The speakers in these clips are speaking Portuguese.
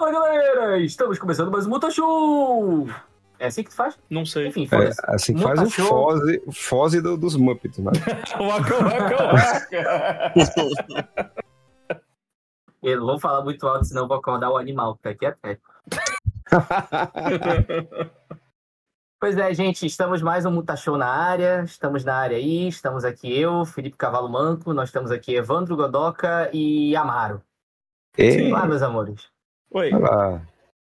Fala galera, estamos começando mais um Muta Show! É assim que tu faz? Não sei. Enfim, É, assim que faz o. Foze, Foze do- dos Muppets, né? Waka, waka, waka. Eu não vou falar muito alto, senão eu vou acordar o animal que tá aqui atrás. Pois é, gente, estamos mais um Muta Show na área, estamos na área aí, estamos aqui eu, Felipe Cavalo Manco, nós estamos aqui Evandro Godoca e Amaro. E, Olá, meus amores. Oi. olha lá.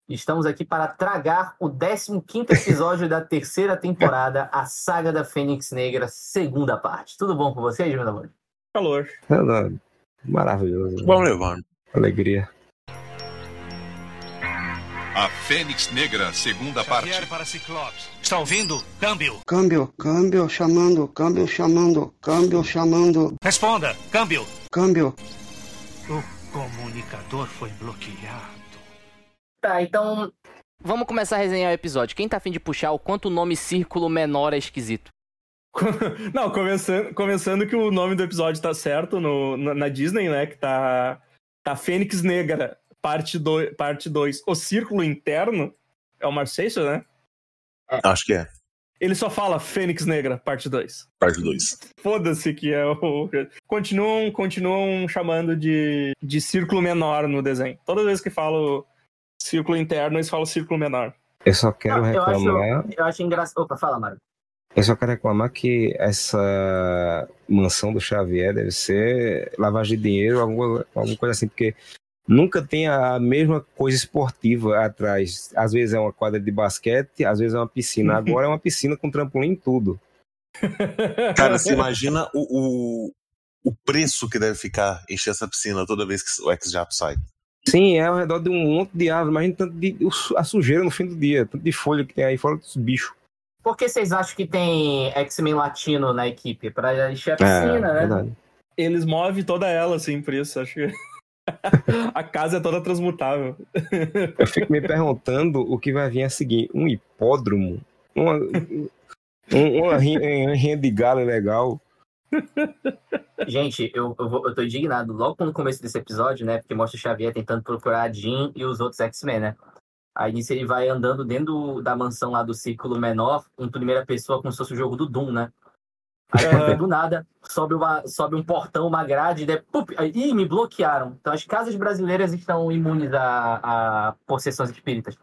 Estamos aqui para tragar o 15º episódio da terceira temporada, a Saga da Fênix Negra, segunda parte. Tudo bom com vocês, meus amores? Calor. Maravilhoso. Vamos levando. Alegria. A Fênix Negra, segunda parte. Xavier para Ciclopes. Está ouvindo? Câmbio. Câmbio, câmbio, chamando, câmbio, chamando, câmbio, chamando, Responda. Câmbio. câmbio. O comunicador foi bloqueado. Tá, então Vamos começar a resenhar o episódio. Quem tá afim de puxar o quanto o nome círculo menor é esquisito? Não, começando, começando que o nome do episódio tá certo no, na, na Disney, né? Que tá, tá Fênix Negra, parte 2, parte dois. O Círculo Interno é o Marcelo, né? Acho que é. Ele só fala Fênix Negra, parte 2. Parte 2. Foda-se que é o. Continuam, continuam chamando de, de círculo menor no desenho. Toda vez que falo círculo interno, eles falam círculo menor. Eu só quero eu, eu acho, reclamar. eu acho engraçado. Opa, fala, Mário. Eu só quero reclamar que essa mansão do Xavier deve ser lavagem de dinheiro, alguma, alguma coisa assim, porque nunca tem a mesma coisa esportiva atrás. Às vezes é uma quadra de basquete, às vezes é uma piscina. Agora é uma piscina com trampolim tudo. Cara, você imagina o, o, o preço que deve ficar encher essa piscina toda vez que o X-Jap sai. Sim, é ao redor de um monte de árvore, imagina tanto de, a sujeira no fim do dia, tanto de folha que tem aí fora dos bichos. Por que vocês acham que tem X-Men latino na equipe? Pra encher a É, piscina, né? verdade. Eles movem toda ela, assim, por isso. Acho que. a casa é toda transmutável. Eu fico me perguntando o que vai vir a seguir. Um hipódromo? Uma, um- uma, rinha, uma rinha de galo legal? Gente, eu, eu, vou- eu tô indignado. Logo no começo desse episódio, né? Porque mostra o Xavier tentando procurar a Jean e os outros X-Men, né? Aí nisso ele vai andando dentro da mansão lá do círculo menor, em primeira pessoa, como se fosse o jogo do Doom, né? Aí vê do nada, sobe, uma, sobe um portão, uma grade, e pup, me bloquearam. Então as casas brasileiras estão imunes a, a possessões espíritas.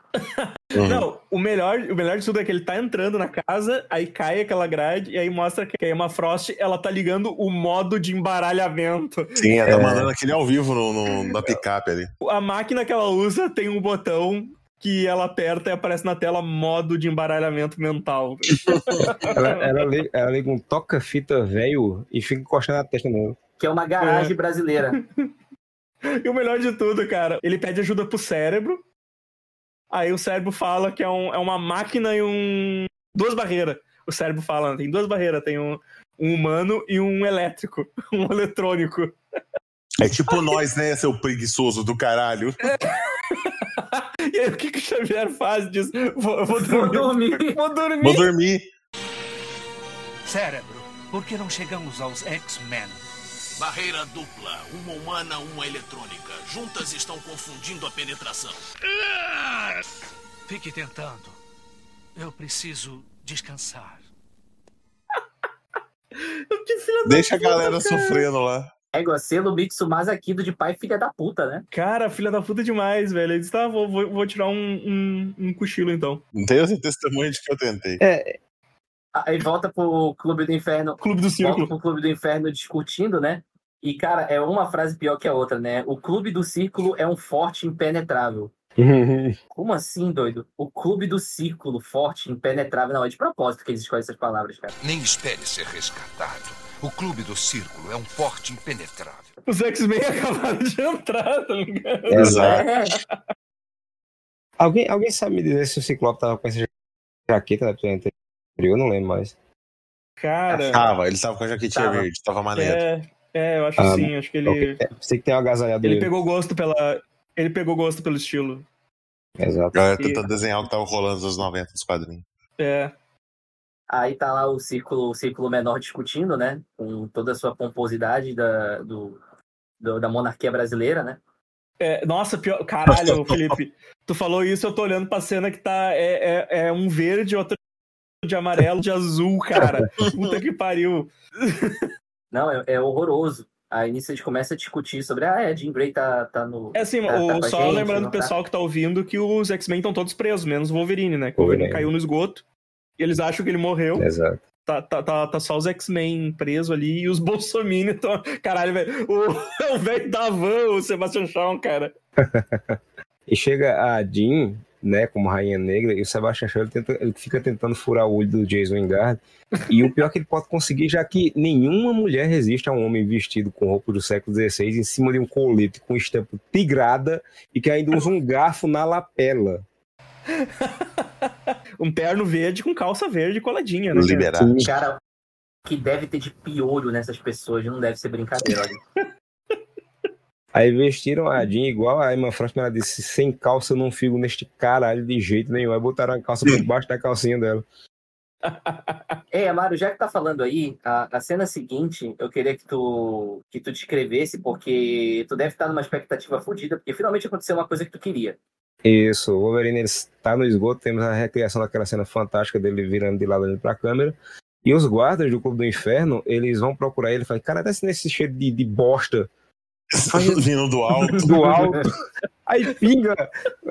Uhum. Não, o melhor, o melhor de tudo é que ele tá entrando na casa, aí cai aquela grade, e aí mostra que a Emma Frost, ela tá ligando o modo de embaralhamento. Sim, ela tá mandando aquele ao vivo no, no- na picape ali. A máquina que ela usa tem um botão que ela aperta e aparece na tela modo de embaralhamento mental. Ela, ela, liga, ela liga um toca-fita velho e fica encostando a testa nele. Que é uma garagem brasileira. E o melhor de tudo, cara, ele pede ajuda pro cérebro. Aí o cérebro fala que é, um- é uma máquina e um. Duas barreiras. O cérebro fala, tem duas barreiras, tem um, um humano e um elétrico, um eletrônico. É tipo nós, né, seu preguiçoso do caralho. E aí o que, que o Xavier faz? Diz, vou, vou Vou dormir. Vou dormir. Vou dormir. Cérebro, por que não chegamos aos X-Men? Barreira dupla, uma humana, uma eletrônica. Juntas estão confundindo a penetração. Fique tentando. Eu preciso descansar. Que filha da Deixa a galera cara. sofrendo lá. É selo Mitsumasa aqui do de pai filha da puta, né? Cara, filha da puta demais, velho. Ele disse, tá, vou, vou, vou tirar um, um, um cochilo então. Não tenho esse testemunho de que eu tentei. Aí volta pro Clube do Inferno. Clube do Volta Círculo. pro Clube do Inferno discutindo, né? E, cara, é uma frase pior que a outra, né? O Clube do Círculo é um forte impenetrável. Como assim, doido? O Clube do Círculo, forte, impenetrável. Não, é de propósito que eles escolhem essas palavras, cara. Nem espere ser resgatado. O Clube do Círculo é um forte impenetrável. Os X-Men acabaram de entrar, tá ligado? Exato. Alguém, alguém sabe me dizer se o Ciclope tava com essa jaqueta da episódio anterior? Eu não lembro mais. Cara, Tava, ele tava com a jaquetinha Tava. verde, tava maneiro. é, é, eu acho Ah, sim, acho que ele, Ok, é, Sei que tem uma agasalhada ele dele. pegou gosto pela, ele pegou gosto pelo estilo. Exato. Galera tentando desenhar o que tava rolando nos anos 90 nos quadrinhos. É, Aí tá lá o círculo, o círculo menor discutindo, né? Com toda a sua pomposidade da, do, do- da monarquia brasileira, né? É, nossa, pior. Caralho, Felipe. Tu falou isso, eu tô olhando pra cena que tá. É, é, é um verde, outro de amarelo, de azul, cara. Puta que pariu. Não, é, é horroroso. Aí nisso a gente começa a discutir sobre, ah, é, Jim Gray tá, tá no. É assim, tá, tá o, a só gente, lembrando o pessoal que tá ouvindo que os X-Men estão todos presos, menos o Wolverine, né? Que o. Wolverine caiu no esgoto. E eles acham que ele morreu. Exato. Tá, tá, tá, tá só os X-Men presos ali e os estão. Caralho, velho. O, velho da van, o Sebastian Shaw, cara. E chega a Jean, né, como Rainha Negra, e o Sebastian Shaw ele, tenta- ele fica tentando furar o olho do Jason Wingard. E o pior é que ele pode conseguir, já que nenhuma mulher resiste a um homem vestido com roupa do século XVI em cima de um colete com estampa tigrada e que ainda usa um garfo na lapela. Um terno verde com calça verde coladinha, né? Sim. Cara, que deve ter de piolho nessas pessoas não deve ser brincadeira, olha. Aí vestiram a Jean igual a Emma Frost, mas ela disse: sem calça eu não fico neste caralho de jeito nenhum. Aí botaram a calça por baixo da calcinha dela. Ei, Amaro, já que tá falando aí, a, a cena seguinte, eu queria que tu, que tu descrevesse, porque tu deve estar numa expectativa fodida, porque finalmente aconteceu uma coisa que tu queria. Isso, o Wolverine ele está no esgoto, temos a recriação daquela cena fantástica dele virando de lado olhando pra câmera. E os guardas do Clube do Inferno, eles vão procurar ele e falam, cara, desce nesse cheiro de, de bosta Vindo do alto. do alto. Aí pinga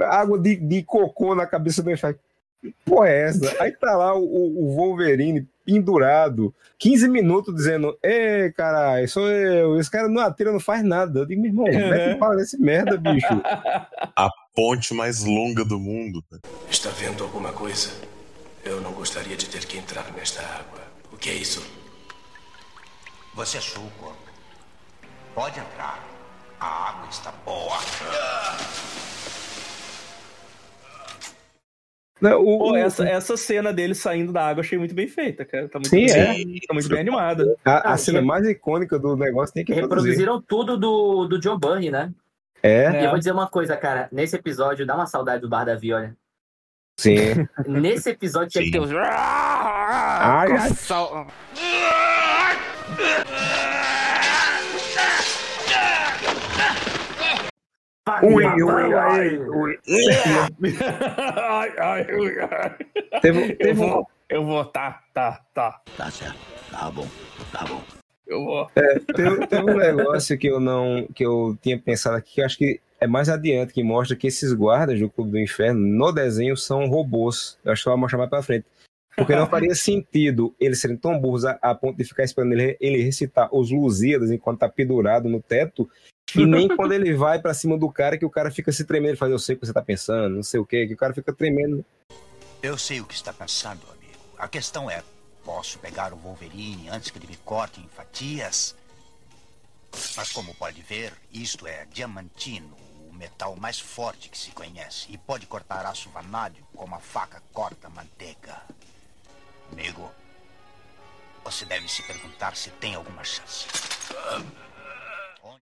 água de, de cocô na cabeça do Inferno. Porra é essa? Aí tá lá o, o Wolverine pendurado, 15 minutos dizendo, Ei, caralho, sou eu. Esse cara não atira, não faz nada. Eu digo, meu irmão, mete bala nesse merda, bicho. A ponte mais longa do mundo. Está vendo alguma coisa? Eu não gostaria de ter que entrar nesta água. O que é isso? Você achou o corpo. Pode entrar. A água está boa. Não, o- Pô, o- essa, essa cena dele saindo da água eu achei muito bem feita, cara. Tá muito, Sim, bem, é. tá muito bem animada. A, a Ah, cena é. mais icônica do negócio tem que reproduzir. Reproduziram tudo do, do John Byrne, né? É, E eu vou dizer uma coisa, cara. Nesse episódio, dá uma saudade do Bar da Vi, olha. sim. Nesse episódio tinha que ter os... Ai, ai. Sal- Ui, ui, ai, ui. ai, ai, ui, ai. Teve, Eu teve um- vou, eu vou, tá, tá, tá. Tá certo. Tá bom. Tá bom. Eu vou. Teve, teve um negócio que eu não que eu tinha pensado aqui, que eu acho que é mais adiante, que mostra que esses guardas do Clube do Inferno, no desenho, são robôs. Eu acho que vai mostrar mais pra frente. Porque não faria sentido eles serem tão burros a, a ponto de ficar esperando ele, ele recitar os Lusíadas enquanto tá pendurado no teto, e nem quando ele vai pra cima do cara, que o cara fica se tremendo, ele faz, eu sei o que você tá pensando, não sei o que, que o cara fica tremendo. Eu sei o que está pensando, amigo. A questão é: posso pegar o Wolverine antes que ele me corte em fatias? Mas como pode ver, isto é diamantino, o metal mais forte que se conhece, e pode cortar aço vanádio como a faca corta manteiga. Amigo, você deve se perguntar se tem alguma chance.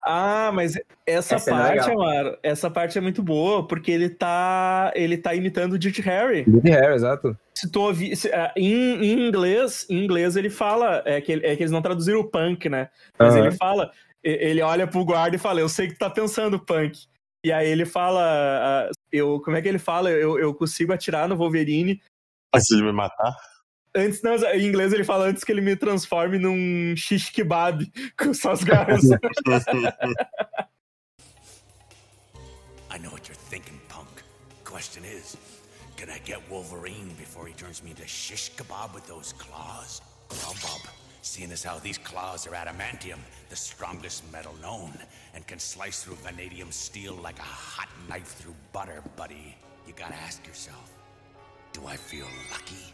Ah, mas essa, Essa é parte, legal. Amaro, essa parte é muito boa, porque ele tá, ele tá imitando o Dirty Harry. Dirty Harry, exato. Se tu ouvir, se- ah, em, em inglês, em inglês ele fala, é que, é que eles não traduziram o punk, né? Mas Aham. ele fala, ele olha pro guarda e fala, eu sei que tu tá pensando punk. E aí ele fala, ah, eu, como é que ele fala? Eu, eu consigo atirar no Wolverine. Antes de me matar. Antes, não, em inglês ele fala antes que ele me transforme num shish kebab com suas garras. I know what you're thinking, punk. Question is, can I get Wolverine before he turns me into shish kebab with those claws? Well, seeing as how these claws are adamantium, the strongest metal known, and can slice through vanadium steel like a hot knife through butter, buddy, you gotta ask yourself, do I feel lucky?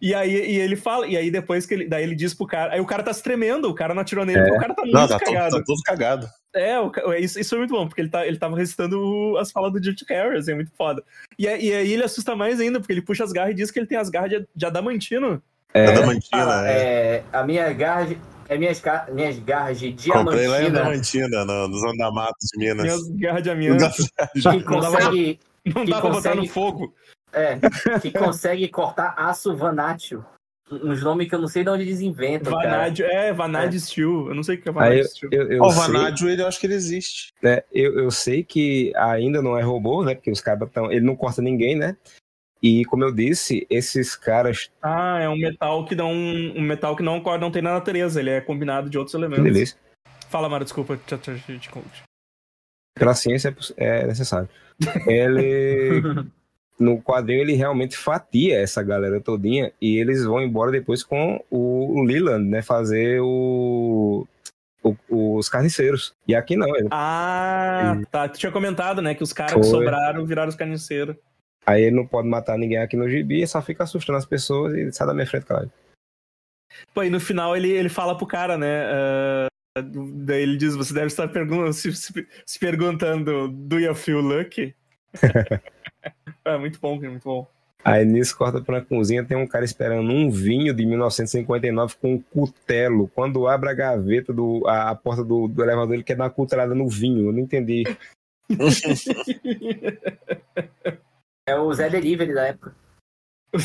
E aí e ele fala, e aí depois que ele, daí ele diz pro cara, aí o cara tá se tremendo, o cara não atirou nele, É. o cara tá muito Não, tá todo, cagado. tá todo cagado. É, o isso, isso foi muito bom, porque ele, tá, ele tava recitando as falas do Dirty Harry, assim, é muito foda. E, aí- e aí ele assusta mais ainda, porque ele puxa as garras e diz que ele tem as garras de, de adamantino. É, Adamantina, é. É, a minha garra, de- é minhas, minhas garras de Comprei lá em diamantina Adamantina, no, nos Andamatos de Minas. Minhas garras de amianto. que Não dá consegue, Não dá pra botar no consegue- fogo. É, que consegue cortar aço vanátil. uns nomes que eu não sei de onde eles inventam, cara. Vanádio, é, Vanádio Steel. Eu não sei o que é Vanádio eu, Steel. eu, eu Ó, o sei, Vanádio, ele, eu acho que ele existe. né, eu, eu sei que ainda não é robô, né? Porque os caras estão. Ele não corta ninguém, né? E como eu disse, esses caras. Ah, é um metal que não. Um metal que não, não tem na natureza, ele é combinado de outros Que elementos. delícia. Fala, Mário, desculpa, te, te, te, te conte. Pela ciência é é necessário. Ele. No quadrinho ele realmente fatia essa galera todinha e eles vão embora depois com o, Leland, né? Fazer o, o- os carniceiros. E aqui não, ele- Ah, tá. Tu tinha comentado, né? Que os caras que Foi. sobraram viraram os carniceiros. aí ele não pode matar ninguém aqui no gibi, só fica assustando as pessoas e sai da minha frente, cara. Pô, e no final ele, ele fala pro cara, né? ah, daí ele diz: você deve estar pergun se, se- se perguntando, do you feel lucky? é muito bom, muito bom. Aí nisso corta pra cozinha, tem um cara esperando um vinho de 1959 com um cutelo. Quando abre a gaveta, do, a, a porta do, do elevador, ele quer dar uma cutelada no vinho. Eu não entendi. É o Zé Delivery da época.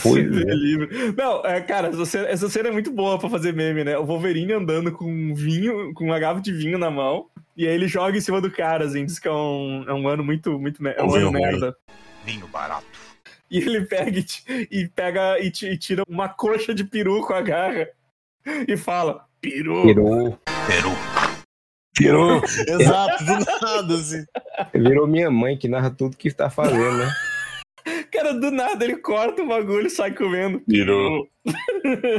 Pois é. Livre. Não, é, cara, essa cena, essa cena é muito boa pra fazer meme, né? O Wolverine andando com um vinho, com uma garrafa de vinho na mão, e aí ele joga em cima do cara, assim, diz que é um, é um ano muito, muito, me- é um ano ruim. Vinho barato. E ele pega e, e pega e, e tira uma coxa de peru com a garra e fala: Peru. Virou, Peru. Pirou. Exato, do nada, assim. virou minha mãe que narra tudo que tá fazendo, né? Cara, do nada ele corta o bagulho e sai comendo. Pirou.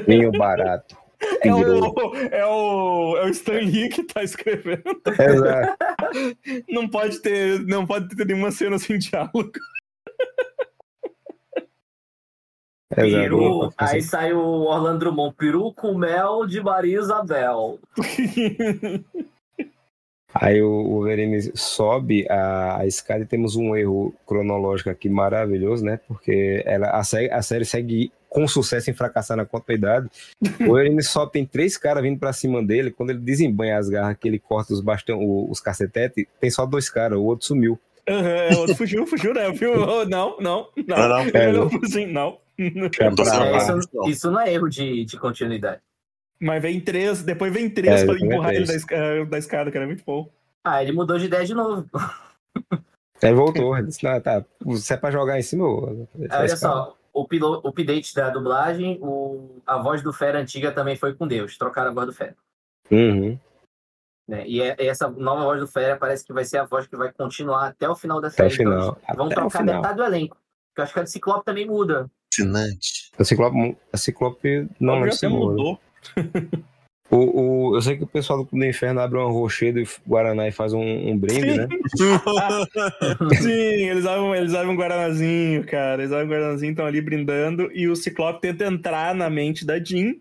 Vinho barato. É o, é, o, é o Stan Lee que tá escrevendo. Exato. Não pode ter, não pode ter nenhuma cena sem diálogo. Peru. Aí sai o Orlando Drummond. Peru com mel de Maria Isabel. Aí o o Wolverine sobe a, a escada e temos um erro cronológico aqui maravilhoso, né? Porque ela, a, série, a série segue com sucesso em fracassar na continuidade. O Wolverine só tem três caras vindo pra cima dele. Quando ele desembanha as garras, que ele corta os bastão, os cacetetes, tem só dois caras, o outro sumiu. Outro fugiu, fugiu, né? Viu? Oh, Não, não, não. Ah, não. Ele É, olhou assim, não. Não, isso, não. isso não é erro de, de continuidade. Mas vem três, depois vem três É, pra empurrar ele da, três. esca- da escada, cara. É muito bom. Ah, ele mudou de ideia de novo. Aí voltou. Ele disse, não, tá, se é pra jogar em cima, eu Aí, olha só, o, pilo, o update da dublagem, o, a voz do Fera antiga também foi com Deus. Trocaram a voz do Fera. Uhum. Né? E é- essa nova voz do Fera parece que vai ser a voz que vai continuar até o final da Até o série. Então, final. vão Até o trocar final. metade do elenco. Porque eu acho que a de Ciclope também muda. Fascinante. A Ciclope, a Ciclope não lembro se muda. mudou. O, o- eu sei que o pessoal do Clube do Inferno abre uma rochedo e Guaraná e faz um, um brinde, Sim. né? Sim, eles abrem, eles abrem um guaranazinho, cara. Eles abrem um guaranazinho, estão ali brindando. E o Ciclope tenta entrar na mente da Jean.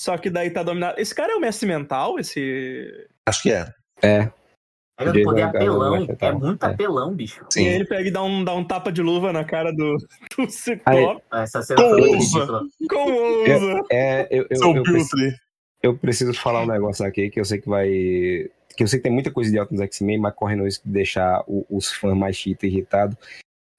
Só que daí tá dominado. Esse cara é o mestre mental? Esse. Acho que é. É. É Jason poder apelão. É muito É. apelão, bicho. E Sim. aí ele pega e dá um, dá um tapa de luva na cara do, do Ciclope. Essa cena Com ousa. ridícula. Com ousa. É, eu, eu, Seu eu, preciso, eu preciso falar um negócio aqui que eu sei que vai. Que eu sei que tem muita coisa idiota nos X-Men, mas correndo isso de deixar o- os fãs mais chita irritados.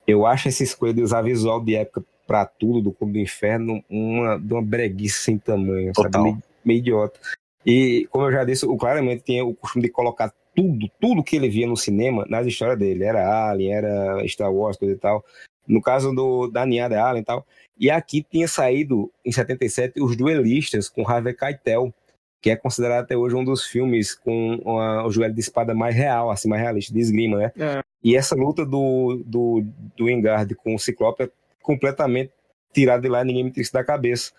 Eu acho essa escolha de usar visual de época pra tudo do Clube do Inferno uma, de uma breguice sem tamanho, sabe? Total. Meio, meio idiota. E, como eu já disse, o claramente tinha o costume de colocar tudo, tudo que ele via no cinema nas histórias dele. Era Alien, era Star Wars, coisa e tal. No caso do, da ninhada Alien e tal. E aqui tinha saído, em 77, Os Duelistas, com Harvey Keitel, que é considerado até hoje um dos filmes com uma- o joelho de espada mais real, assim, mais realista, de esgrima, né? É. E essa luta do, do, do Engard com o Ciclope é completamente tirada de lá, ninguém me tira isso da cabeça.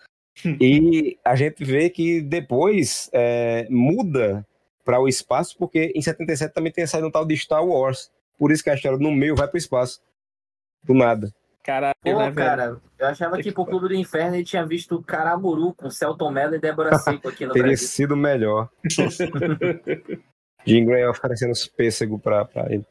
e a gente vê que depois é, muda para o espaço, porque em 77 também tem saído um tal de Star Wars. Por isso que a história no meio vai para o espaço. Do nada. Caralho, Pô, né, cara, eu achava que pro Clube do Inferno ele tinha visto Caramuru com Celton Mello e Débora Seco aqui no Teria Brasil. sido melhor. Jim Gray oferecendo os pêssegos pra, pra ele.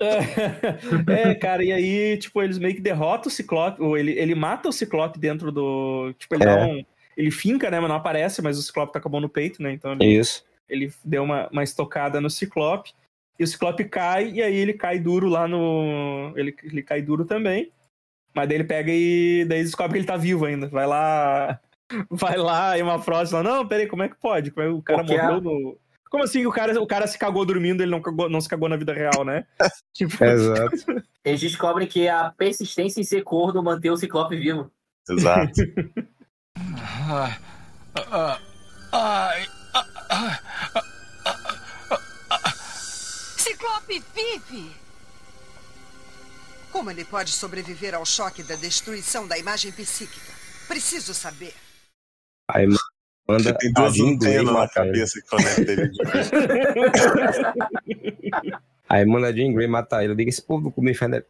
É, cara, e aí, tipo, eles meio que derrotam o Ciclope, ou ele, ele mata o Ciclope dentro do. Tipo, ele É. dá um. Ele finca, né? Mas não aparece, mas o Ciclope tá com a mão no peito, né? Então ele, Isso. ele deu uma, uma estocada no Ciclope. E o Ciclope cai, e aí ele cai duro lá no. Ele, ele cai duro também. Mas daí ele pega e. Daí descobre que ele tá vivo ainda. Vai lá Vai lá e uma Frost não, peraí, como é que pode? É o cara Porque morreu no... Como assim o cara, o cara se cagou dormindo ele não, cagou- não se cagou na vida real, né? tipo, Exato. Eles descobrem que a persistência em ser corno mantém o Ciclope vivo. Exato. Ai, Ciclope vive! Como ele pode sobreviver ao choque da destruição da imagem psíquica? Preciso saber. Manda Tem a duas antenas na matar ele. cabeça que conectam ele. Aí manda Jean Grey matar ele. Eu digo, esse povo do Clube Inferno é,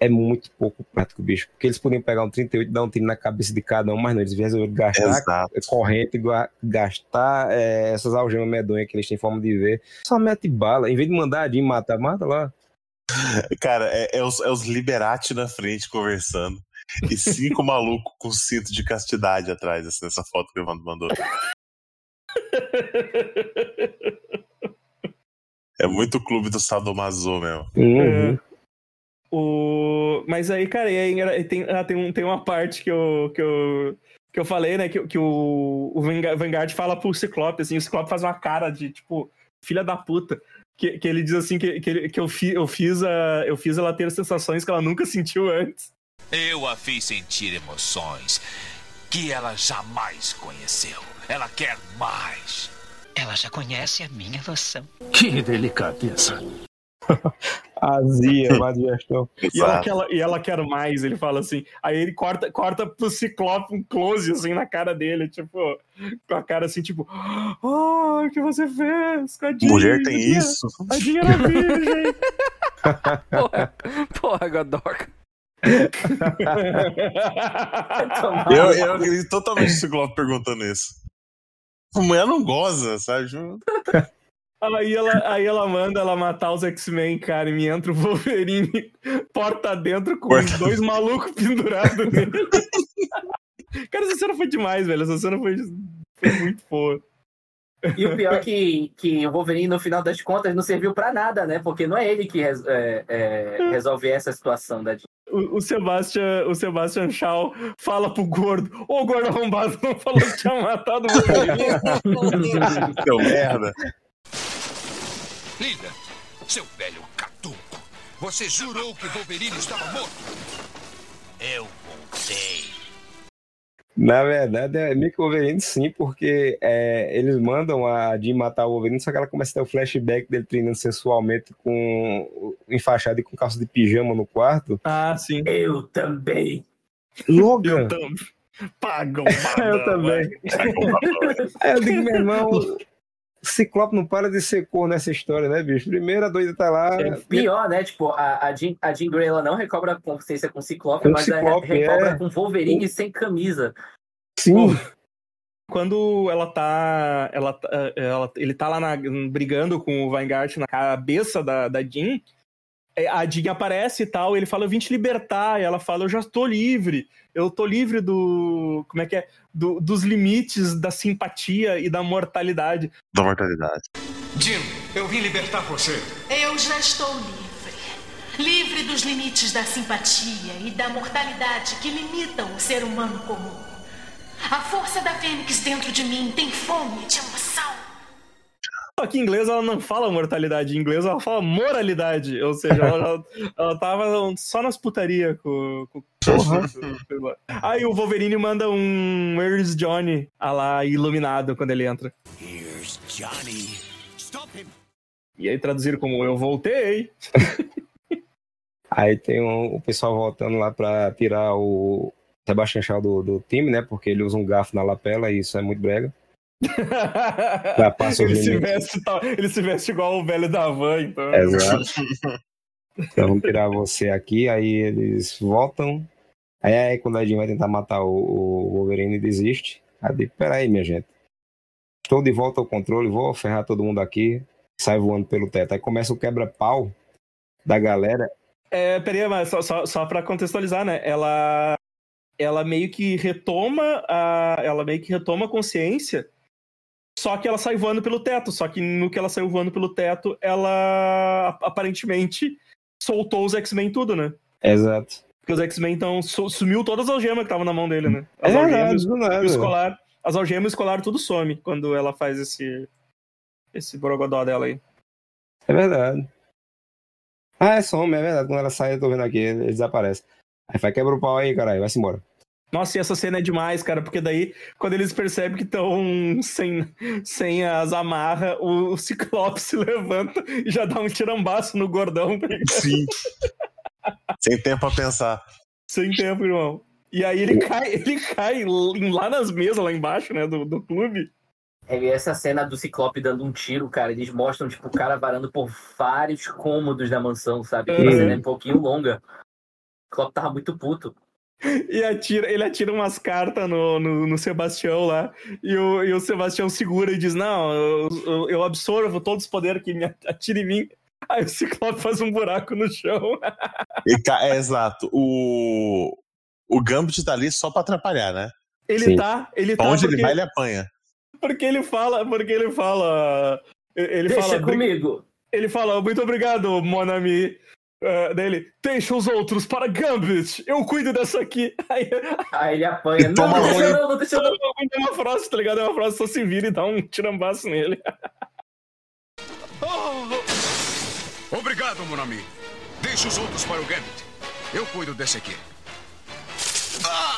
é muito pouco prático, bicho. Porque eles podiam pegar um 38 e dar um tiro na cabeça de cada um, mas não, eles resolveram gastar Exato. corrente, gua- gastar é, essas algemas medonhas que eles têm forma de ver. Só mete bala. Em vez de mandar a Jean matar, mata lá. Cara, é, é os, é os Liberati na frente conversando. E cinco malucos com cinto de castidade atrás, assim, nessa foto que o Evandro mandou. É muito clube do Sadomaso mesmo. Uhum. O... Mas aí, cara, e aí, tem, ah, tem, um, tem uma parte que eu, que eu, que eu falei, né? Que, que o, o Vanguard Vanguard fala pro Ciclope, assim, o Ciclope faz uma cara de, tipo, filha da puta. Que, que ele diz assim que, que, ele- que eu, fi, eu, fiz a, eu fiz ela ter sensações que ela nunca sentiu antes. Eu a fiz sentir emoções que ela jamais conheceu. Ela quer mais. Ela já conhece a minha noção. Que delicadeza. Azia, má digestão. E ela, quer, e ela quer mais, ele fala assim. Aí ele corta, corta pro Ciclope um close, assim, na cara dele, tipo, com a cara assim, tipo, oh, o que você fez? Com a Jean? Mulher tem isso? A Jean era virgem. Porra, porra, Godoka. Eu, eu acredito totalmente no Ciclope perguntando isso. A mulher não goza, sabe? Aí ela, aí ela manda ela matar os X-Men, cara, e me entra o Wolverine porta dentro com os dois malucos pendurados nele. Cara, essa cena foi demais, velho. Essa cena foi, foi muito boa. E o pior é que, que o Wolverine, no final das contas, não serviu pra nada, né? Porque não é ele que res- é, é, resolve essa situação da O, o Sebastian, o Sebastian Shaw fala pro gordo: Ô gordo arrombado, não falou que tinha matado o Wolverine. Seu merda. Líder, seu velho caduco. Você jurou que Wolverine estava morto. Eu voltei. Na verdade, é meio que o Wolverine sim, porque é, eles mandam a Jean matar o Wolverine, só que ela começa a ter o flashback dele treinando sensualmente com enfaixado e com calça de pijama no quarto. Ah, sim. Eu também. Logan! Eu também. Pagam Eu também. Aí eu digo, meu irmão, Ciclope não para de ser cor nessa história, né, bicho? Primeiro a doida tá lá. É pior, né? Tipo, a, a, Jean, a Jean Grey ela não recobra a consciência com o Ciclope, Com o mas Ciclope, ela recobra é. com o Wolverine sem camisa. Sim. Quando ela tá. Ela, tá- ela, ele tá lá na- brigando com o Vanguard na cabeça da, da Jean. É, A Jean aparece e tal, ele fala, eu vim te libertar. E ela fala, eu já tô livre. Eu tô livre do. Como é que é? Do- dos limites da simpatia e da mortalidade. Da mortalidade. Jim, eu vim libertar você. Eu já estou livre. Livre dos limites da simpatia e da mortalidade que limitam o ser humano comum. A força da Fênix dentro de mim tem fome de emoção. Só que em inglês ela não fala mortalidade, em inglês ela fala moralidade. Ou seja, ela, ela, ela tava só nas putaria com. com... Aí o Wolverine manda um Where's Johnny a lá iluminado quando ele entra. Here's Johnny. Stop him. E aí traduziram como Eu voltei. Aí tem um- o pessoal voltando lá pra tirar o Sebastian Shaw do, do time, né? Porque ele usa um garfo na lapela e isso é muito brega. Já passa ele, se veste, tal- ele se veste igual o velho da van, então. Exato. Então vamos tirar você aqui, aí eles voltam. Aí, aí quando a Jean vai tentar matar o, o Wolverine, desiste. Aí digo, peraí, minha gente. Estou de volta ao controle, vou ferrar todo mundo aqui. Sai voando pelo teto. Aí começa o quebra-pau da galera. É, peraí, mas só, só, só pra contextualizar, né? Ela, ela meio que retoma a, ela meio que retoma a consciência, só que ela sai voando pelo teto. Só que no que ela saiu voando pelo teto, ela ap- aparentemente soltou os X-Men tudo, né? Exato. Porque os X-Men então su- sumiu todas as algemas que estavam na mão dele, né? É As verdade, algemas, nada. e o escolar, as algemas e o escolar tudo some quando ela faz esse esse borogodó dela aí. É verdade. Ah, é some, é verdade. Quando ela sai, eu tô vendo aqui, ele desaparece. Aí vai, quebra o pau aí, caralho, vai-se embora. Nossa, e essa cena é demais, cara, porque daí, quando eles percebem que estão sem, sem as amarras, o, o Ciclope se levanta e já dá um tirambaço no gordão. tá? Sim. Sem tempo a pensar. Sem tempo, irmão. E aí ele cai, ele cai lá nas mesas, lá embaixo, né, do, do clube. É, e essa cena do Ciclope dando um tiro, cara, eles mostram, tipo, o cara varando por vários cômodos da mansão, sabe? Uhum. cena é um pouquinho longa. O Ciclope tava muito puto. E atira, ele atira umas cartas no, no, no Sebastião lá. E o, e o Sebastião segura e diz: Não, eu, eu- eu absorvo todos os poderes que me atira em mim. Aí o Ciclope faz um buraco no chão. E, é exato. O, o Gambit tá ali só pra atrapalhar, né? Ele tá, ele Pra tá. onde porque, ele vai, ele apanha. porque ele fala, porque ele fala. Ele Deixa fala. comigo. Ele fala, muito obrigado, Monami. Uh, dele, deixa os outros para Gambit, eu cuido dessa aqui. Aí, Aí ele apanha. Não, toma não deixa não, não deixa não. é uma frase, tá ligado? É uma frase, só se vira e dá um tirambaço nele. Obrigado, Monami. Deixe os outros para o Gambit. Eu cuido desse aqui. Mas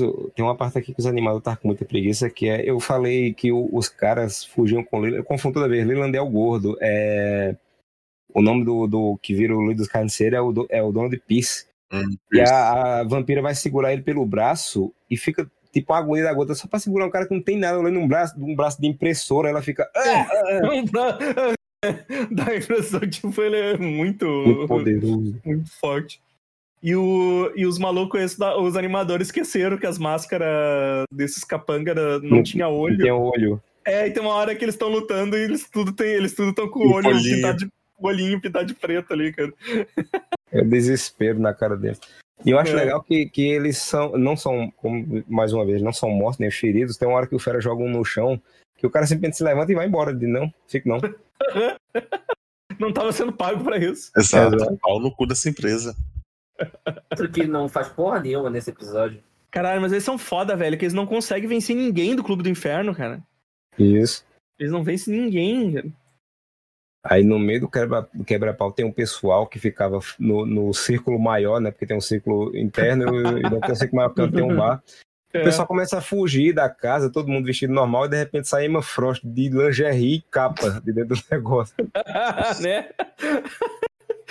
o- tem uma parte aqui que os animais tá com muita preguiça, que é. Eu falei que o- os caras fugiam com Leland. Eu confundo toda vez. Leland é o gordo. É, o nome do, do que vira o líder dos carniceiros é o, do- é o dono de Peace. E a, a vampira vai segurar ele pelo braço e fica tipo uma agulha da gota só pra segurar um cara que não tem nada olhando um braço, um braço de impressora. Ela fica. "Ah, Não dá- Dá a impressão que tipo, ele é muito, Muito poderoso. muito forte. E, o, e os malucos, esses da- os animadores esqueceram que as máscaras desses capanga não, Não- tinha Não olho. tem olho. É, e tem uma hora que eles estão lutando e eles tudo tem, eles tudo estão com o olho olhinho. pintado de o olhinho pintado de preto ali, cara. É desespero na cara dele. E eu acho É. legal que, que eles são, não são, como, mais uma vez, não são mortos nem feridos. Tem uma hora que o Fera joga um no chão, que o cara simplesmente se levanta e vai embora. Diz, não, fica não. Não tava sendo pago pra isso. Exato. Exato. Pau no cu dessa empresa. Outro que não faz porra nenhuma nesse episódio. Caralho, mas eles são foda, velho, que eles não conseguem vencer ninguém do Clube do Inferno, cara. Isso. Eles não vencem ninguém, cara. Aí no meio do quebra- quebra-pau tem um pessoal que ficava no, no círculo maior, né? Porque tem um círculo interno e não tem um círculo maior porque tem um bar. É. O pessoal começa a fugir da casa, todo mundo vestido normal, e de repente sai Emma Frost de lingerie e capa de dentro do negócio. né?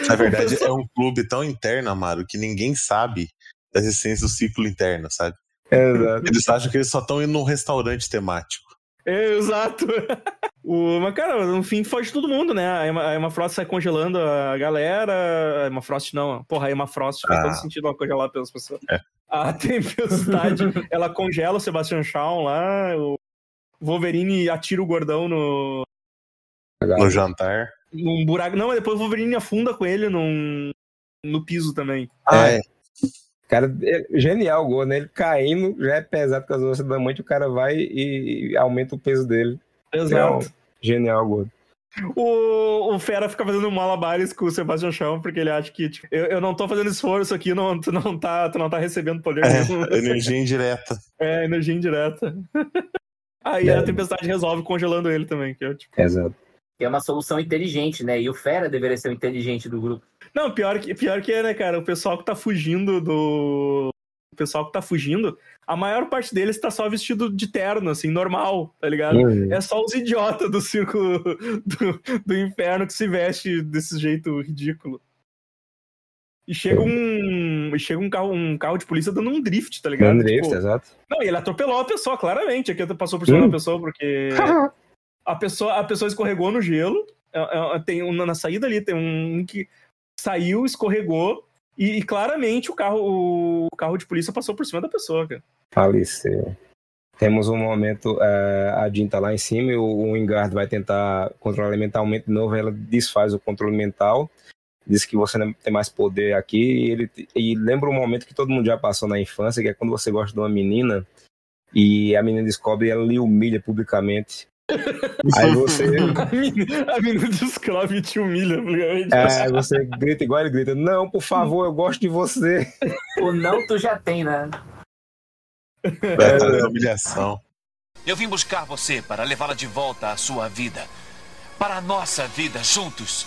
Na verdade, é um clube tão interno, Amaro, que ninguém sabe da existência do ciclo interno, sabe? Exato. Eles acham que eles só estão indo num restaurante temático. É, exato. O, mas, cara, no fim foge todo mundo, né? A Emma, a Emma Frost sai congelando a galera. A Emma Frost não. Porra, a Emma Frost faz Ah. todo sentido ela congelar pelas pessoas. É. A Tempestade, ela congela o Sebastian Shaw lá. O Wolverine atira o gordão no, No jantar. Num buraco. Não, mas depois o Wolverine afunda com ele num, no piso também. Ah, é. Cara, é genial o gol, né? Ele caindo, já é pesado com as osas da mãe, o cara vai e, e aumenta o peso dele. Exato. Genial o gol. O, o Fera fica fazendo malabares com o Sebastian Shaw porque ele acha que, tipo, eu, eu não tô fazendo esforço aqui, não, tu, não tá, tu não tá recebendo poder nenhum. É, energia indireta. É, energia indireta. Aí É. a tempestade resolve congelando ele também. Que é, tipo... Exato. Que é uma solução inteligente, né? E o Fera deveria ser o inteligente do grupo. Não, pior que, pior que é, né, cara? O pessoal que tá fugindo do. O pessoal que tá fugindo, a maior parte deles tá só vestido de terno, assim, normal, tá ligado? Uhum. É só os idiotas do círculo do, do inferno que se veste desse jeito ridículo. E chega um. e Chega um carro, um carro de polícia dando um drift, tá ligado? Dando drift, Tipo, exato. Não, e ele atropelou a pessoa, claramente. Aqui passou por cima Hum. da pessoa, porque a pessoa, a pessoa escorregou no gelo. É, é, Tem um, na saída ali, tem um que saiu, escorregou, e, e claramente o carro, o carro de polícia passou por cima da pessoa, cara. Faleceu. Temos um momento, é, a Jean tá lá em cima e o, Wingard vai tentar controlar mentalmente de novo, ela desfaz o controle mental, diz que você não tem mais poder aqui, e, ele, e lembra um momento que todo mundo já passou na infância, que é quando você gosta de uma menina e a menina descobre e ela lhe humilha publicamente. Aí você. A menina, a menina descreve e te humilha. É, você grita igual ele grita. Não, por favor, eu gosto de você. O não tu já tem, né? É, humilhação. Eu vim buscar você para levá-la de volta à sua vida. Para a nossa vida juntos.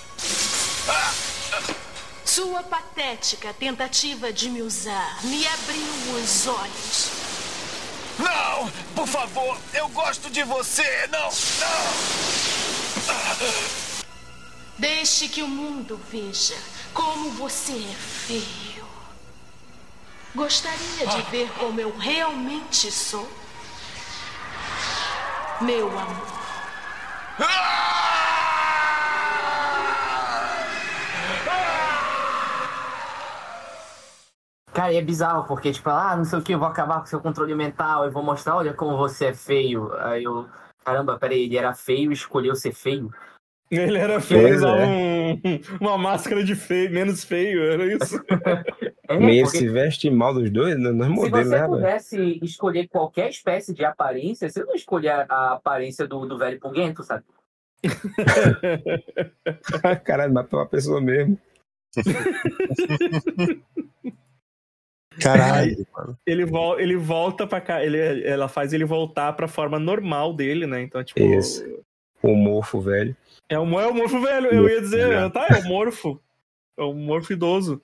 Sua patética tentativa de me usar me abriu os olhos. Não! Por favor, eu gosto de você! Não! Não! Deixe que o mundo veja como você é feio. Gostaria de ver como eu realmente sou? Meu amor. Cara, e é bizarro, porque, tipo, ah, não sei o que, eu vou acabar com seu controle mental, eu vou mostrar, olha como você é feio. Aí eu, caramba, peraí, ele era feio e escolheu ser feio? Ele era feio, Pois usava é. um- uma máscara de feio, menos feio, era isso. É, Meio porque se veste mal dos dois, nos se modelos, você né, velho? pudesse escolher qualquer espécie de aparência, você não escolher a aparência do, do velho pulguento, sabe? Caralho, matou uma pessoa mesmo. Caralho, mano. Ele, vol ele volta pra cá, ele, ela faz ele voltar pra forma normal dele, né? Então, tipo. Isso. O morfo velho. É o, é o morfo velho, eu ia dizer, Já. tá, é o morfo. É o morfo idoso.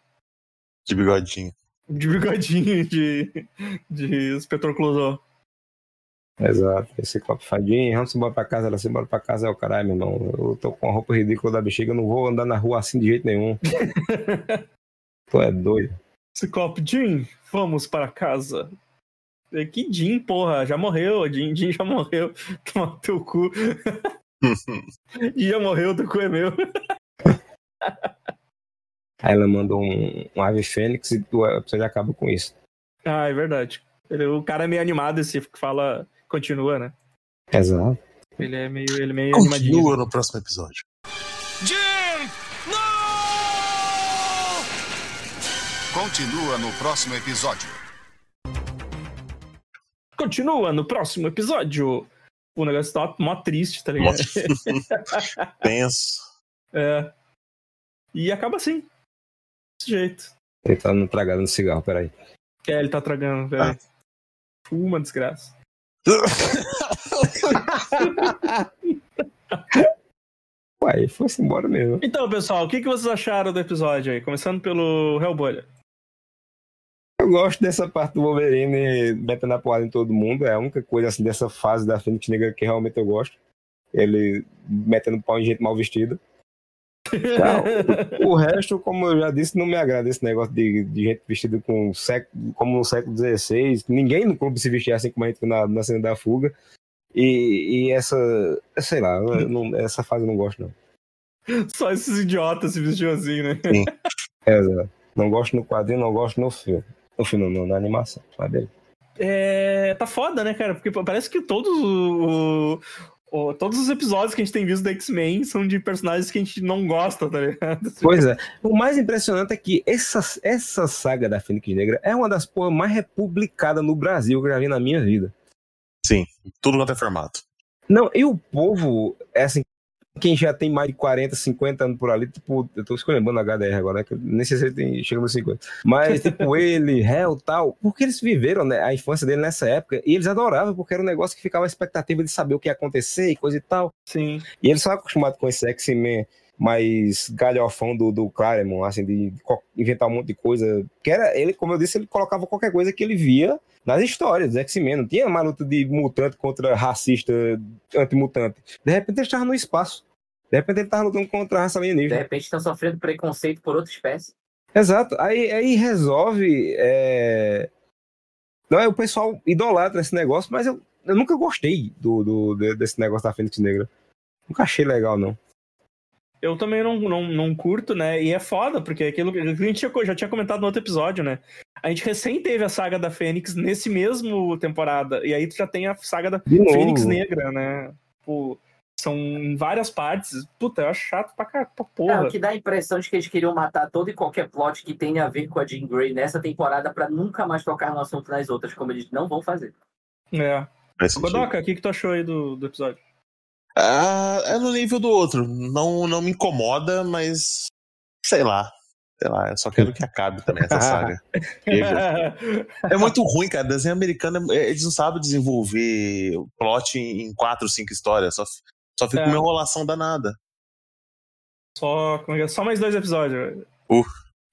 De bigodinho. De bigodinho de, de inspetor Clouseau. Exato. Esse copo fadinho, vamos embora pra casa, ela se embora pra casa, é o caralho, meu irmão. Eu tô com a roupa ridícula da bexiga, eu não vou andar na rua assim de jeito nenhum. tu é doido. Ciclope, Jim, vamos para casa. É, Que Jim, porra, já morreu, Jim, Jim já morreu. Toma teu cu. Jim já morreu, teu cu é meu. Aí ela manda um, um ave fênix e tu, você já acaba com isso. Ah, é verdade. Ele- o cara é meio animado, esse que fala, continua, né? Exato. Ele é meio, ele é meio animadinho. Continua no próximo episódio. Jim! Continua no próximo episódio. Continua no próximo episódio. O negócio tá mó triste, tá ligado? Tenso. é. E acaba assim. Desse jeito. Ele tá no cigarro, peraí. É, ele tá tragando, velho. Fuma, desgraça. Ué, foi-se embora mesmo. Então, pessoal, o que, que vocês acharam do episódio aí? Começando pelo Hellbolha. Eu gosto dessa parte do Wolverine metendo a porrada em todo mundo. É a única coisa assim dessa fase da Fênix Negra que realmente eu gosto. Ele metendo pau em gente mal vestida. Não, o resto, como eu já disse, não me agrada esse negócio de, de gente vestida com século, como no século XVI. Ninguém no clube se vestia assim como a gente na, na cena da fuga. E, e essa, sei lá, não- essa fase eu não gosto, não. Só esses idiotas se vestiam assim, né? É, exato. Não gosto no quadrinho, não gosto no filme. No filme, não, na animação. Mas beleza. É, tá foda, né, cara? Porque parece que todos o- o- todos os episódios que a gente tem visto da X-Men são de personagens que a gente não gosta, tá ligado? Pois é. O mais impressionante é que essa, essa saga da Fênix Negra é uma das porras mais republicadas no Brasil que eu já vi na minha vida. Sim, tudo quanto é formato. Não, e o povo, é assim, quem já tem mais de 40, 50 anos por ali, tipo, eu tô escolhendo a HDR agora, né, que nem sei se ele tem, chega nos 50. Mas, tipo, ele, Hell tal, porque eles viveram né, a infância dele nessa época e eles adoravam, porque era um negócio que ficava a expectativa de saber o que ia acontecer e coisa e tal. Sim. E eles são acostumados com esse X-Men mais galhofão do, do Claremont, assim, de inventar um monte de coisa. Que era, ele, como eu disse, ele colocava qualquer coisa que ele via nas histórias dos X-Men. Não tinha mais luta de mutante contra racista, antimutante. De repente ele estava no espaço. De repente ele estava lutando contra a raça De alienígena. repente estão sofrendo preconceito por outra espécie. Exato. Aí, aí resolve. é, Não é o pessoal idolatra esse negócio, mas eu, eu nunca gostei do, do, de- desse negócio da Fênix Negra. Nunca achei legal, não. Eu também não, não, não curto, né? E é foda, porque aquilo que a gente já, já tinha comentado no outro episódio, né? A gente recém teve a saga da Fênix nesse mesmo temporada. E aí tu já tem a saga da De novo. Fênix Negra, né? Pô, são em várias partes. Puta, eu acho chato pra, cá, pra É, porra. o que dá a impressão de que eles queriam matar todo e qualquer plot que tenha a ver com a Jean Grey nessa temporada pra nunca mais tocar no assunto nas outras, como eles não vão fazer. É. Godoka, o que, que tu achou aí do, do episódio? Ah, é no nível do outro. Não, não me incomoda, mas sei lá. Sei lá, eu só quero que acabe também essa saga. É muito ruim, cara. Desenho americano, é- eles não sabem desenvolver o plot em quatro, cinco histórias. Só, só fica É. uma enrolação danada. Só, como é é? Só mais dois episódios. Uh.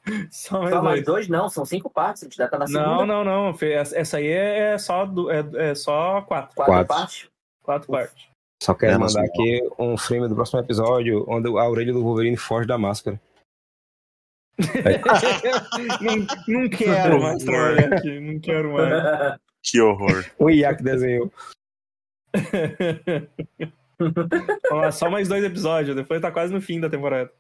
Só mais Só mais dois. dois, não, são cinco partes, a gente já tá na segunda. Não, não, não. Essa aí é, só, do, é, é só quatro. Quatro, Quatro. partes. Quatro partes. Só quero É, mandar não. aqui um frame do próximo episódio onde a orelha do Wolverine foge da máscara. não, não quero mais trabalhar aqui. Não quero mais. Que horror. O Iac desenhou. Vamos lá, só mais dois episódios. Depois tá quase no fim da temporada.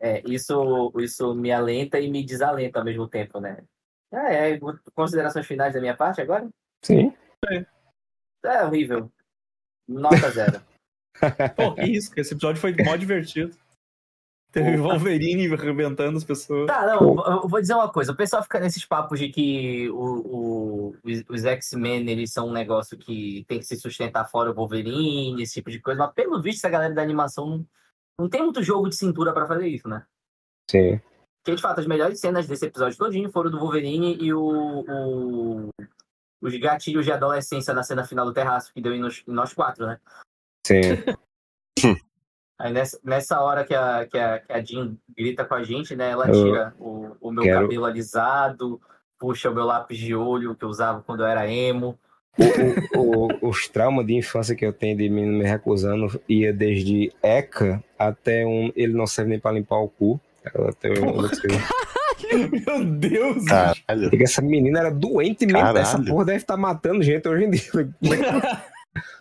É, isso, isso me alenta e me desalenta ao mesmo tempo, né? Ah, é, considerações finais da minha parte agora? Sim. É horrível. Nota zero. Pô, que isso, cara. Esse episódio foi mó divertido. Teve Wolverine arrebentando as pessoas. Tá, não, eu- vou dizer uma coisa. O pessoal fica nesses papos de que o, o- os, os X-Men, eles são um negócio que tem que se sustentar fora o Wolverine, esse tipo de coisa. Mas pelo visto, essa galera da animação não, não tem muito jogo de cintura pra fazer isso, né? Sim. Porque, de fato, as melhores cenas desse episódio todinho foram do Wolverine e o, o- os gatilhos de adolescência na cena final do terraço, que deu em nos- em nós quatro, né? Sim. Aí nessa, nessa hora que a, que, a, que a Jean grita com a gente, né? Ela Eu tira o, o meu quero- cabelo alisado, puxa o meu lápis de olho que eu usava quando eu era emo. O- o- os traumas de infância que eu tenho de mim me recusando ia desde ECA até um. Ele não serve nem pra limpar o cu. Até um, Meu Deus! Caralho. Essa menina era doente mesmo. Caralho. Essa porra deve estar matando gente hoje em dia.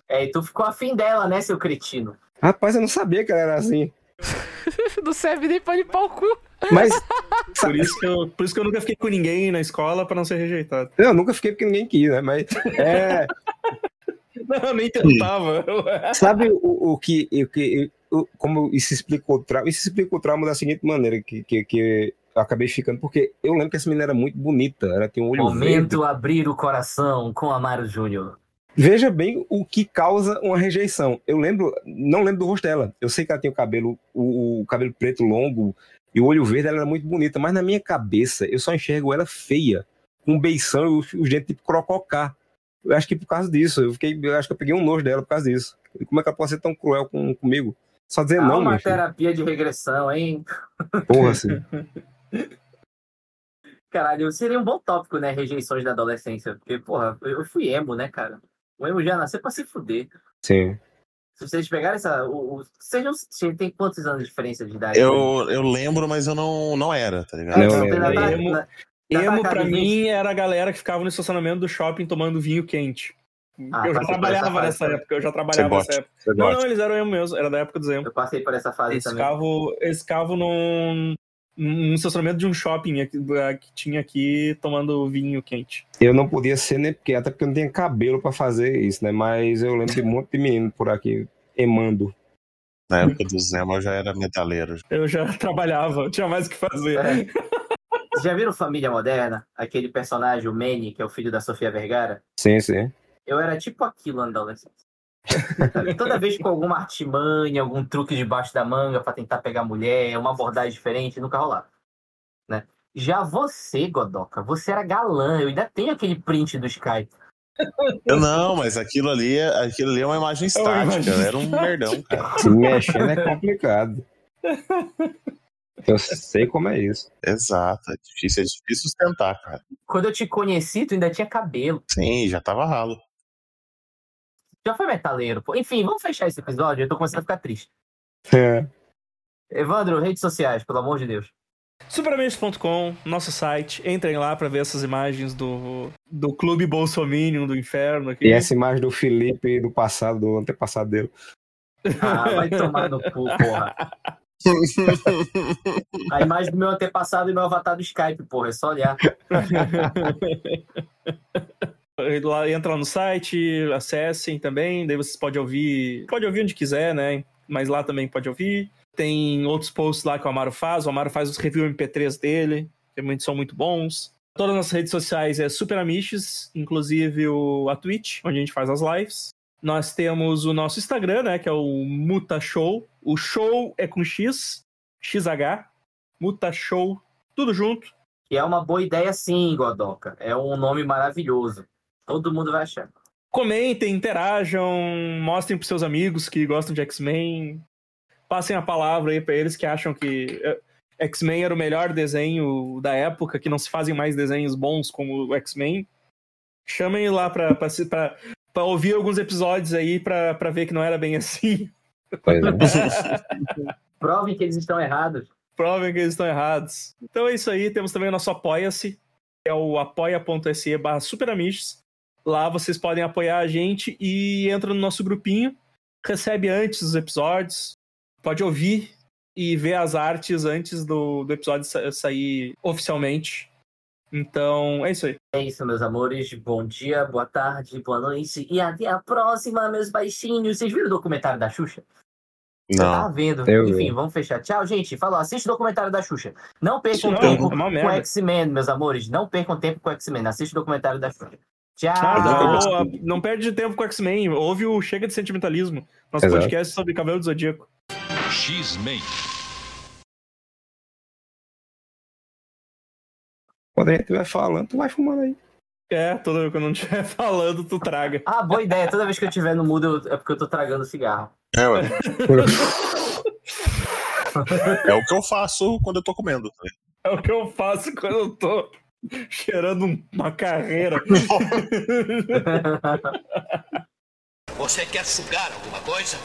É, e tu ficou afim dela, né, seu cretino? Rapaz, eu não sabia que ela era assim. Não serve nem pra limpar o cu. Mas. Por isso, que eu, por isso que eu nunca fiquei com ninguém na escola pra não ser rejeitado. Eu nunca fiquei porque ninguém quis, né? Mas. É. Não, eu nem tentava. Sabe o, o que. O que o- como isso explicou o trauma? Isso explicou o trauma da seguinte maneira: que, que, que eu acabei ficando. Porque eu lembro que essa menina era muito bonita. Ela tinha um olho verde. Momento abrir o coração com Amaro Júnior. Veja bem o que causa uma rejeição. Eu lembro, não lembro do rosto dela. Eu sei que ela tem o cabelo, o, o cabelo preto longo e o olho verde, ela era muito bonita, mas na minha cabeça eu só enxergo ela feia, com beição e os, os dentes tipo crococá. Eu acho que por causa disso, eu fiquei, eu acho que eu peguei um nojo dela por causa disso. Como é que ela pode ser tão cruel com, comigo? Só dizer Há não, uma terapia de regressão, hein? Porra, assim. Caralho, seria um bom tópico, né? Rejeições da adolescência. Porque, porra, eu fui emo, né, cara? O emo já nasceu pra se fuder. Sim. Se vocês pegarem essa. O, o, vocês não, vocês têm quantos anos de diferença de idade? Eu, eu lembro, mas eu não, não era, tá ligado? Não, não, lembro. tá- Emo- tá Emo pra mim era a galera que ficava no estacionamento do shopping tomando vinho quente. Ah, eu já trabalhava fase nessa época, eu já trabalhava nessa época. Você Não, não, eles eram emo mesmo, era da época do Emo. Eu passei por essa fase Eles também. ficavam, eles ficavam num, num estacionamento de um shopping aqui- que tinha aqui tomando vinho quente. Eu não podia ser, nem porque, até porque eu não tinha cabelo pra fazer isso, né? Mas eu lembro de um monte de menino por aqui emando. Na época do Zema eu já era metaleiro. Eu já trabalhava, tinha mais o que fazer. É. Vocês já viram Família Moderna? Aquele personagem, o Manny, que é o filho da Sofia Vergara? Sim, sim. Eu era tipo aquilo na adolescência. Toda vez com alguma artimanha, algum truque debaixo da manga pra tentar pegar mulher, uma abordagem diferente, nunca rolava. Né? Já você, Godoka, você era galã. Eu ainda tenho aquele print do Skype. Eu não, mas aquilo ali, é- aquilo ali é uma imagem estática. imagem eu era um merdão, cara. Se mexendo é complicado. Eu sei como é isso. Exato. É difícil, é difícil sustentar, cara. Quando eu te conheci, tu ainda tinha cabelo. Sim, já tava ralo. Já foi metaleiro, pô. Enfim, vamos fechar esse episódio. Eu tô começando a ficar triste. É. Evandro, redes sociais, pelo amor de Deus. Superamigos.com, nosso site. Entrem lá pra ver essas imagens do, do Clube Bolsominion do Inferno aqui. E essa imagem do Felipe do passado, do antepassado dele. Ah, vai tomar no cu, porra. A imagem do meu antepassado e meu avatar do Skype, porra. É só olhar. Lá, entra lá no site, acessem também, daí vocês podem ouvir. Pode ouvir onde quiser, né? Mas lá também pode ouvir. Tem outros posts lá que o Amaro faz. O Amaro faz os review MP3 dele, que muito- são muito bons. Todas as nossas redes sociais é Super Amiches, inclusive o, a Twitch, onde a gente faz as lives. Nós temos o nosso Instagram, né? Que é o Muta Show. O show é com X, XH. Muta Show, tudo junto. Que é uma boa ideia sim, Godoka. É um nome maravilhoso. Todo mundo vai achar. Comentem, interajam, mostrem pros seus amigos que gostam de X-Men. Passem a palavra aí pra eles que acham que eh, X-Men era o melhor desenho da época, que não se fazem mais desenhos bons como o X-Men. Chamem lá pra, pra, pra, pra ouvir alguns episódios aí pra, pra ver que não era bem assim. Pois é. Provem que eles estão errados. Provem que eles estão errados. Então é isso aí. Temos também o nosso Apoia-se, que é o apoia.se barra superamiches. Lá vocês podem apoiar a gente e entra no nosso grupinho, recebe antes os episódios, pode ouvir e ver as artes antes do, do episódio sa- sair oficialmente. Então, é isso aí. É isso, meus amores. Bom dia, boa tarde, boa noite e até a próxima, meus baixinhos. Vocês viram o documentário da Xuxa? Tá Não. vendo? Eu Enfim, vi. vamos fechar. Tchau, gente. Falou, assiste o documentário da Xuxa. Não percam não, tempo é com. X-Men, meus amores. Não percam tempo com X-Men. Assiste o documentário da Xuxa. Tchau. Ah, boa. não perde tempo com o X-Men. Ouve o Chega de Sentimentalismo, nosso Exato. podcast sobre Cabelo do Zodíaco. X-Men. Quando a gente estiver falando, tu vai fumando aí. É, toda vez que eu não estiver falando, tu traga. Ah, boa ideia. Toda vez que eu estiver no mudo, eu- é porque eu tô tragando cigarro. É, ué. É o que eu faço quando eu tô comendo. É o que eu faço quando eu tô cheirando um- uma carreira. Você quer sugar alguma coisa?